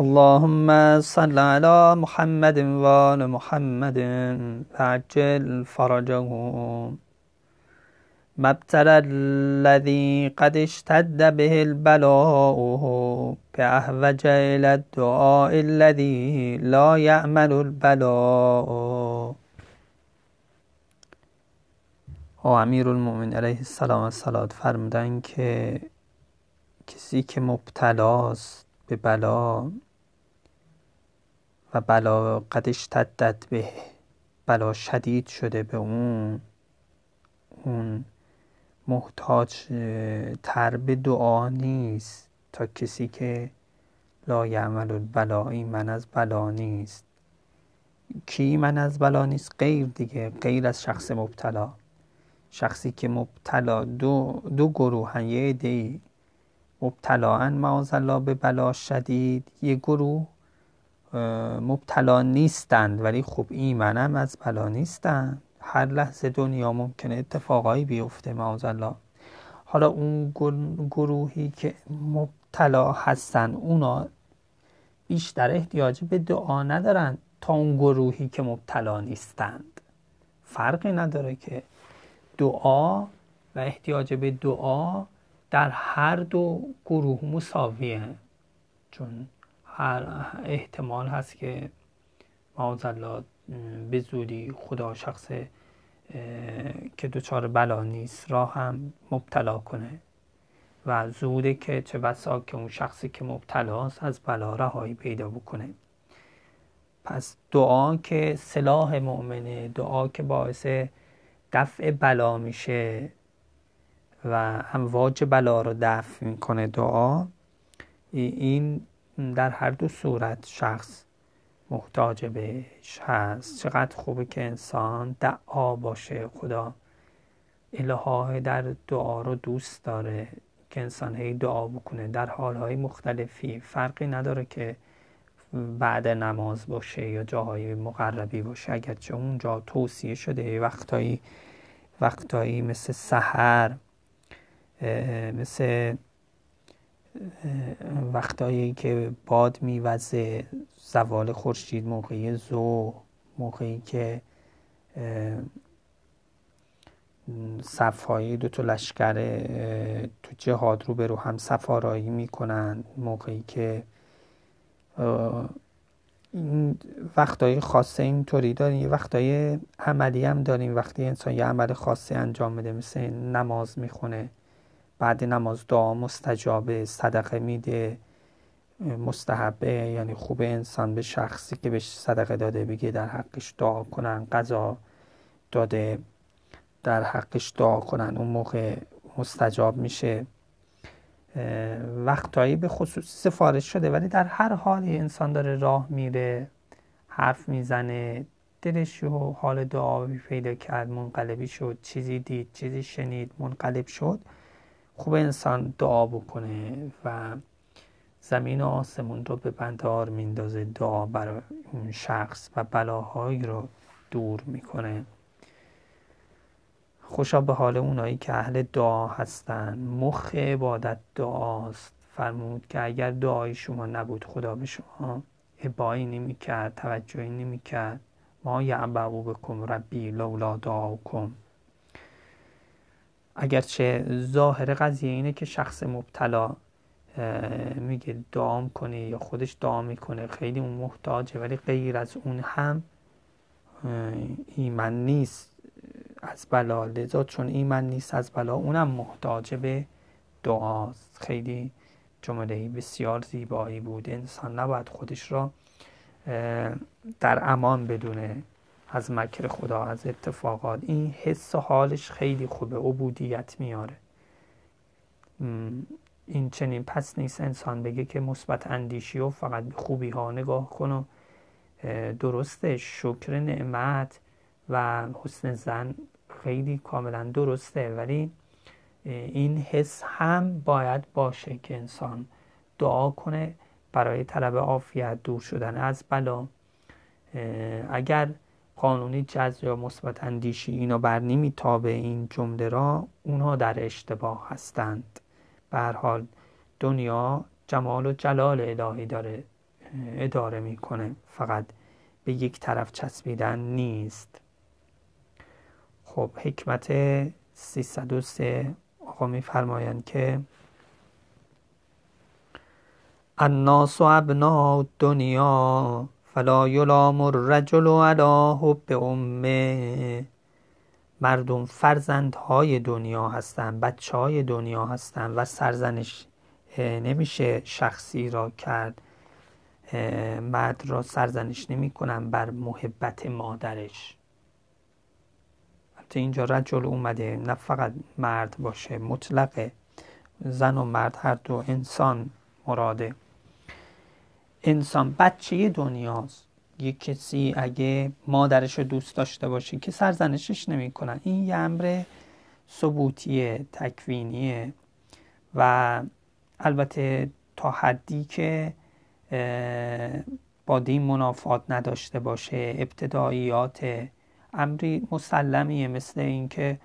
اللهم صل على محمد وآل محمد وعجل فرجهم ما ابتلى الذي قد اشتد به البلاء بأحوج إلى الدعاء الذي لا يعمل البلاء و امیر المؤمن علیه السلام فرمودن که کسی که مبتلاست به بلا و بلا قدش تدت به بلا شدید شده به اون. اون محتاج تر به دعا نیست تا کسی که لا یعمل البلایی من از بلا نیست. کی من از بلا نیست؟ غیر دیگه غیر از شخص مبتلا. شخصی که مبتلا دو, دو گروه یه عده مبتلا ان الله به بلا شدید یه گروه مبتلا نیستند ولی خب ایمنم از بلا نیستند. هر لحظه دنیا ممکنه اتفاقایی بیفته الله حالا اون گروهی که مبتلا هستن اونا بیشتر احتیاج به دعا ندارن تا اون گروهی که مبتلا نیستند. فرقی نداره که دعا و احتیاج به دعا در هر دو گروه مساویه. چون هر احتمال هست که معاذالله به زودی خدا شخص که دچار بلا نیست را هم مبتلا کنه. و زوده که چه بسا که اون شخصی که مبتلاست از بلا رهایی پیدا بکنه. پس دعا که سلاح مؤمنه دعا که باعث دفع بلا میشه و امواج بلا رو دفع می‌کنه دعا این در هر دو صورت شخص محتاج بهش هست. چقدر خوبه که انسان دعا باشه. خدا الهه در دعا رو دوست داره که انسان هی دعا بکنه. در حالهای مختلفی فرقی نداره که بعد نماز باشه یا جاهای مقربی باشه. اگرچه اونجا توصیه شده وقتایی وقتایی مثل سحر مثل وقتایی که باد میوزه زوال خورشید موقعی زو موقعی که صفهای دو تا لشکر تو جهاد رو به رو هم سفارایی می‌کنن موقعی که این وقتای خاصه اینطوری داریم یه وقتای عملی هم داریم وقتی انسان یه عمل خاصی انجام بده مثل نماز می‌خونه. بعد نماز دعا مستجابه صدقه میده مستحبه یعنی خوب انسان به شخصی که بهش صدقه داده بگه در حقش دعا کنن قضا داده در حقش دعا کنن اون موقع مستجاب میشه. وقتایی به خصوص سفارش شده ولی در هر حالی انسان داره راه میره حرف می‌زنه دلش و حال دعایی پیدا کرد منقلبی شد چیزی دید چیزی شنید منقلب شد. خوب انسان دعا بکنه و زمین و آسمون رو به بندار میندازه دعا برای اون شخص و بلاهایی رو دور می‌کنه. خوشا به حال اونایی که اهل دعا هستن. مخ عبادت دعاست. فرمود که اگر دعای شما نبود خدا به شما ابایی نمی کرد توجهی نمی کرد ما یعبعو بکن ربی لولا دعاکم. اگرچه ظاهر قضیه اینه که شخص مبتلا میگه دعام کنه یا خودش دعا می‌کنه خیلی اون محتاجه ولی غیر از اون هم ایمن نیست از بلا. لذا چون ایمن نیست از بلا اونم محتاج به دعاست. خیلی جمله بسیار زیبایی بود. انسان نباید خودش را در امان بدونه. از مکر خدا از اتفاقات. این حس و حالش خیلی خوبه. عبودیت میاره. این چنین پس نیست انسان بگه که مثبت اندیشی و فقط به خوبی ها نگاه کن و درسته. شکر نعمت و حسن زن خیلی کاملا درسته. ولی این حس هم باید باشه که انسان دعا کنه برای طلب عافیت دور شدن از بلا. اگر قانونی جذب یا مثبت اندیشی اینا بر نمیتابه این جمله را اونها در اشتباه هستند. به حال دنیا جمال و جلال الهی داره اداره می‌کنه. فقط به یک طرف چسبیدن نیست. خب حکمت 303 آقا میفرمایند که الناس و ابناء دنیا فلا یلام الرجل علی حب امه. مردم فرزندهای دنیا هستند بچه های دنیا هستند و سرزنش نمیشه شخصی را کرد. مرد را سرزنش نمی کنم بر محبت مادرش. البته اینجا رجل اومده نه فقط مرد باشه مطلقه. زن و مرد هر دو انسان مراده. انسان بچه دنیاست. یک کسی اگه مادرش رو دوست داشته باشه که سرزنشش نمی‌کنن. این یه امر ثبوتیه تکوینیه. و البته تا حدی که با دین منافات نداشته باشه ابتداییات امری مسلمیه. مثل اینکه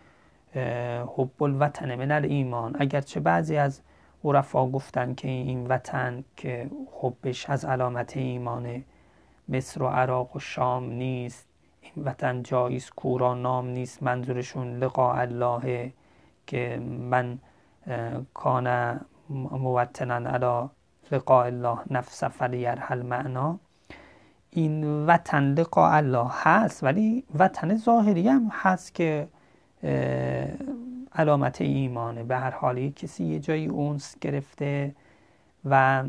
حب الوطن من ایمان اگرچه بعضی از عرفا گفتن که این وطن که حبش از علامت ایمانه مصر و عراق و شام نیست این وطن جاییست کورا نام نیست منظورشون لقاء الله که من کان موطنا علا لقاء الله نفس فلیرحل معنا. این وطن لقاء الله هست ولی وطن ظاهری هم هست که علامت ایمانه به هر حالی کسی یه جایی اونس گرفته و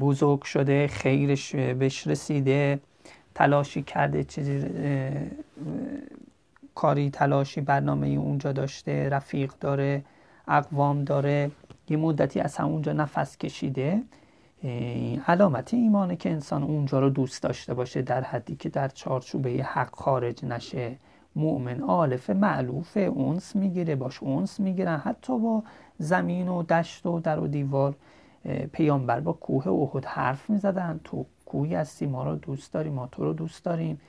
بزرگ شده خیرش بهش رسیده تلاشی کرده چیزی کاری تلاشی برنامه اونجا داشته رفیق داره اقوام داره یه مدتی از اونجا نفس کشیده. علامت ایمانه که انسان اونجا رو دوست داشته باشه در حدی که در چارچوبه حق خارج نشه. مؤمن عالف معلوف اونس می‌گیره باش اونس می‌گیرن. حتی با زمین و دشت و در و دیوار پیامبر با کوه احد حرف می‌زدن. تو کوهی هستی ما رو دوست داریم ما تو رو دوست داریم.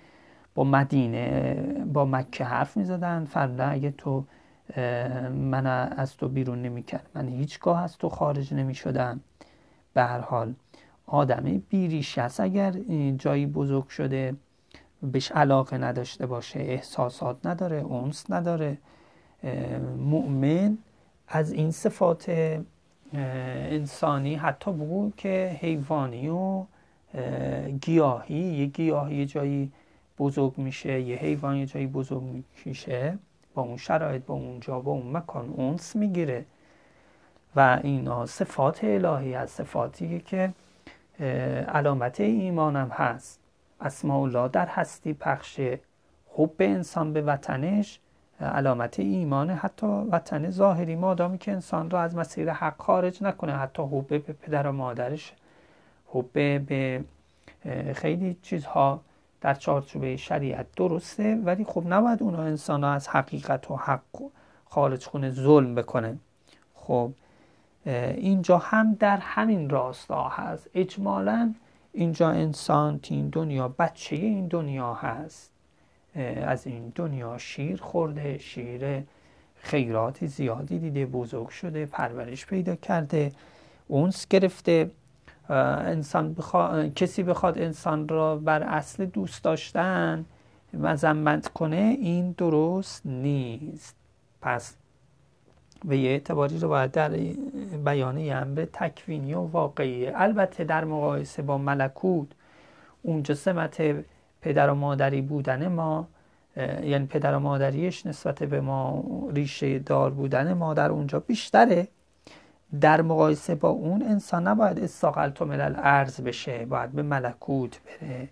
با مدینه با مکه حرف می‌زدن. فردا اگه تو من از تو بیرون نمی‌کرد من هیچگاه از تو خارج نمی‌شدم. به هر حال آدم بیریش هست اگر جایی بزرگ شده بهش علاقه نداشته باشه احساسات نداره اونس نداره. مؤمن از این صفات انسانی حتی بگو که حیوانی و گیاهی یه گیاهی جایی بزرگ میشه یه حیوان یه جایی بزرگ میشه. با اون شرایط با اون جا با اون مکان اونس می‌گیره. و اینا صفات الهی هست صفاتی که علامت ایمانم هست. اسماء الله در هستی پخش حب انسان به وطنش علامت ایمانه حتی وطن ظاهری. مادامی که انسان را از مسیر حق خارج نکنه حتی حب به پدر و مادرش حب به خیلی چیزها در چارچوبه شریعت درسته ولی خب نباید اونا انسان ها از حقیقت و حق خارج کنه ظلم بکنه. خب اینجا هم در همین راستا هست. اجمالا اینجا انسان تین دنیا بچه این دنیا هست. از این دنیا شیر خورده شیر خیرات زیادی دیده بزرگ شده پرورش پیدا کرده اونس گرفته. انسان کسی بخواد انسان را بر اصل دوست داشتن مذمت کنه این درست نیست. پس به یه اعتباری رو باید در بیان امر تکوینی و واقعی. البته در مقایسه با ملکوت اونجا سمت پدر و مادری بودن ما یعنی پدر و مادریش نسبت به ما ریشه دار بودن ما در اونجا بیشتره. در مقایسه با اون انسان نباید استاقل من الارض بشه باید به ملکوت بره.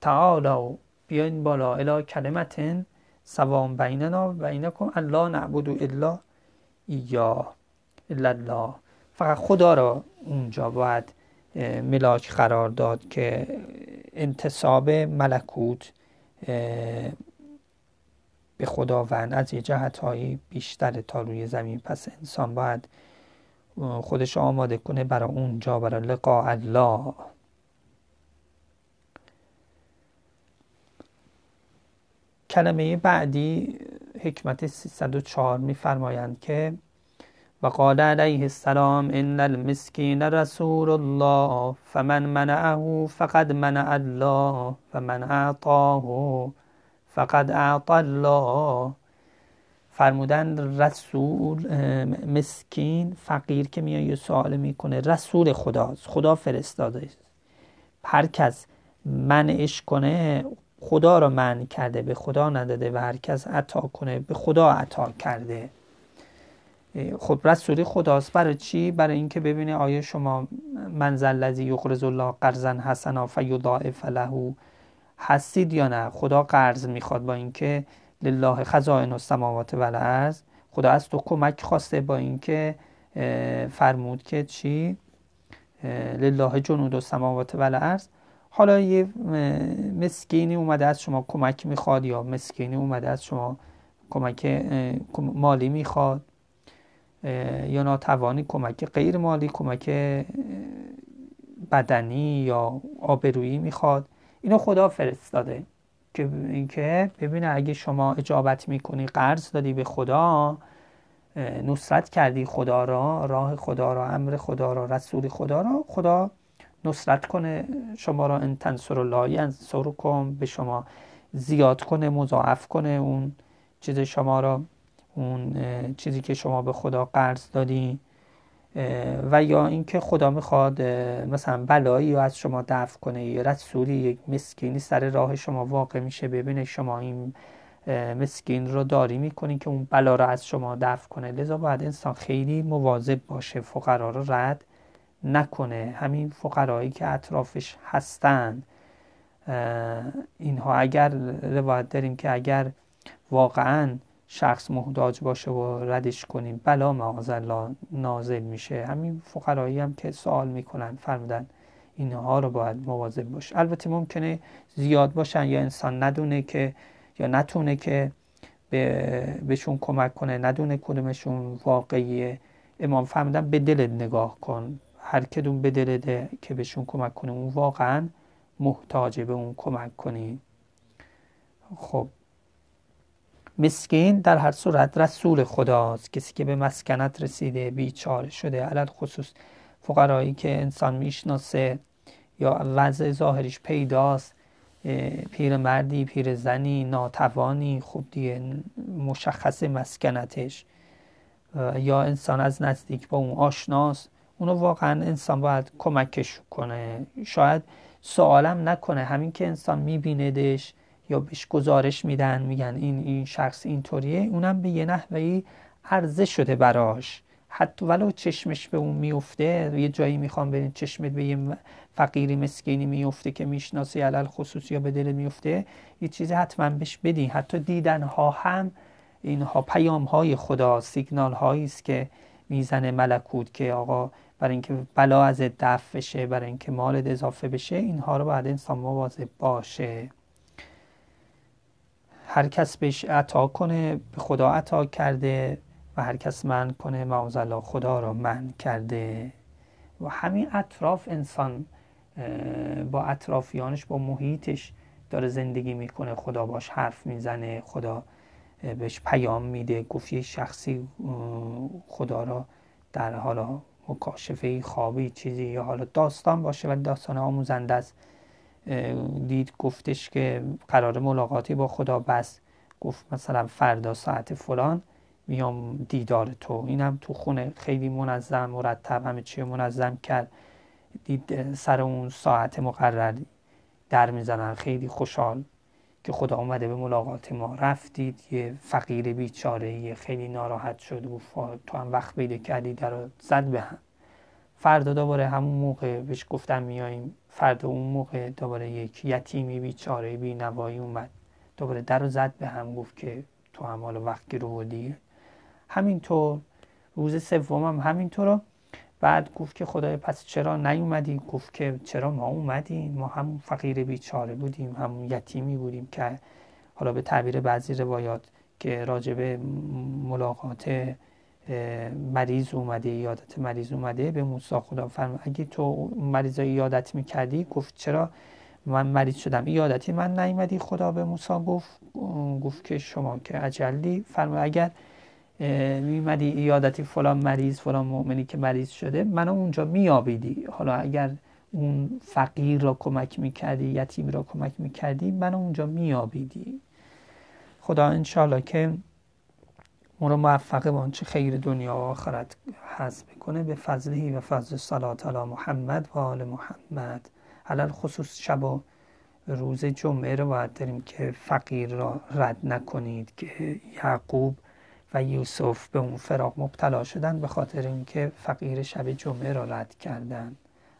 تعالا بیاین بالا الا کلمتن سوام بیننا و بینکم الله نعبد الا یا الله فقط خدا را اونجا باید ملاک قرار داد که انتصاب ملکوت به خداوند از یه جهت بیشتر تا روی زمین. پس انسان باید خودش آماده کنه برای اونجا برای لقاء الله. کلمه بعدی حکمت 304 میفرمایند که و قال علیه السلام ان المسکین رسول الله فمن منعه فقد منع الله فمن اعطاه فقد اعطى الله. فرمودن رسول مسکین فقیر که میاد یه سوال می‌کنه رسول خداست خدا فرستاده. هر کس منعش کنه خدا را منع کرده به خدا نداده و هر کس عطا کنه به خدا عطا کرده. خب رسولی خداست. برای چی؟ برای اینکه ببینه آیا شما منزل الذی یقرض الله قرضا حسنا فیضاعف له هستید یا نه؟ خدا قرض می‌خواد با اینکه لله خزائن السماوات و الارض خدا از تو کمک خواسته با اینکه فرمود که چی؟ لله جنود السماوات و الارض حالا یه مسکینی اومده از شما کمک می‌خواد یا مسکینی اومده از شما کمک مالی می‌خواد یا ناتوانی کمک غیر مالی کمک بدنی یا آبرویی می‌خواد اینو خدا فرستاده که اینکه ببینه اگه شما اجابت می‌کنی قرض دادی به خدا نصرت کردی خدا را راه خدا را امر خدا را رسول خدا را خدا نصرت کنه شما را ان تنصر الله کن به شما زیاد کنه مضاعف کنه اون چیز شما را اون چیزی که شما به خدا قرض دادی. و یا اینکه خدا می‌خواد مثلا بلایی از شما دفع کنه یا رسولی یک مسکینی سر راه شما واقع میشه ببینه شما این مسکین رو داری می‌کنی که اون بلا رو از شما دفع کنه. لذا باید انسان خیلی مواظب باشه فقرا رو رد نکنه. همین فقرایی که اطرافش هستند اینها اگر روایت داریم که اگر واقعا شخص محتاج باشه و ردش کنیم بلا معاذ نازل میشه. همین فقرایی هم که سوال می‌کنن فرمودن اینها رو باید مواظب باشه البته ممکنه زیاد باشن یا انسان ندونه که یا نتونه که به بهشون کمک کنه ندونه کدومشون واقعیه. امام فرمودن به دلت نگاه کن. هر کدوم به دلت که بهشون کمک کنه اون واقعا محتاجه به اون کمک کنی. خب. مسکین در هر صورت رسول خداست. کسی که به مسکنت رسیده بیچاره شده علل خصوص فقرایی که انسان می‌شناسه یا وضع ظاهریش پیداست پیر مردی پیر زنی ناتوانی خوب دیگه مشخص مسکنتش. یا انسان از نزدیک با اون آشناست. اونو واقعا انسان باید کمکش کنه. شاید سوالم نکنه. همین که انسان میبیندش یا بهش گزارش میدن میگن این این شخص اینطوریه اونم به یه نحوهی عرضه شده براش. حتی ولو چشمش به اون میفته یه جایی می‌خوام برین چشمت به یه فقیری مسکینی میفته که می‌شناسی علل خصوص یا به دلت میفته یه چیزی حتما بهش بدی. حتی دیدن ها هم اینها پیام های خدا سیگنال هایی است که می‌زنه ملکوت که آقا برای اینکه بلا از دفع بشه برای اینکه مال اضافه بشه اینها رو باید انسان مواظب باشه. هر کس بهش عطا کنه به خدا عطا کرده و هر کس من کنه معوض خدا را من کرده. و همین اطراف انسان با اطرافیانش با محیطش داره زندگی می‌کنه. خدا باش حرف می‌زنه خدا بهش پیام میده گفتی شخصی خدا را در حالا مکاشفه خوابی چیزی. یا حالا داستان باشه و داستان آموزنده است. دید گفتش که قرار ملاقاتی با خدا بس. گفت مثلا فردا ساعت فلان میام دیدار تو. اینم تو خونه خیلی منظم مرتب همه چی منظم کرد. دید سر اون ساعت مقرر در می‌زنن خیلی خوشحال. که خدا اومده به ملاقات ما. رفتید یه فقیر بیچاره یه خیلی ناراحت شد گفت تو هم وقت پیدا کردی در زد به هم. فردا دوباره همون موقع بهش گفتم میاییم. فردا اون موقع دوباره یک یتیمی بیچاره بی نوایی اومد. دوباره در رو زد به هم گفت که تو هم حالا وقت رو بودی. همینطور روز سوم هم همینطور. بعد گفت که خدای پس چرا نیومدی گفت که چرا ما اومدیم؟ ما هم فقیر بیچاره بودیم هم یتیمی بودیم که حالا به تعبیر بعضی روایات که راجبه ملاقات مریض اومده یادت مریض اومده به موسی خدا فرم اگه تو مریض یادت می‌کردی؟ گفت چرا من مریض شدم؟ یادتی من نیومدی؟ خدا به موسی گفت گفت که شما که اجلی فرم اگر میمدی ایادتی فلان مریض فلان مؤمنی که مریض شده منو اونجا میابیدی حالا اگر اون فقیر را کمک می‌کردی یتیم را کمک می‌کردی منو اونجا میابیدی خدا انشالله که ما رو موفق به چه خیر دنیا و آخرت هست بکنه به فضلهی و فضل صلات علی محمد و آل محمد. علال خصوص شب و روز جمعه رو باید داریم که فقیر را رد نکنید که یعقوب و یوسف به اون فراق مبتلا شدن به خاطر اینکه فقیر شب جمعه را رد کردن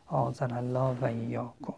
آزن الله و ایاکم.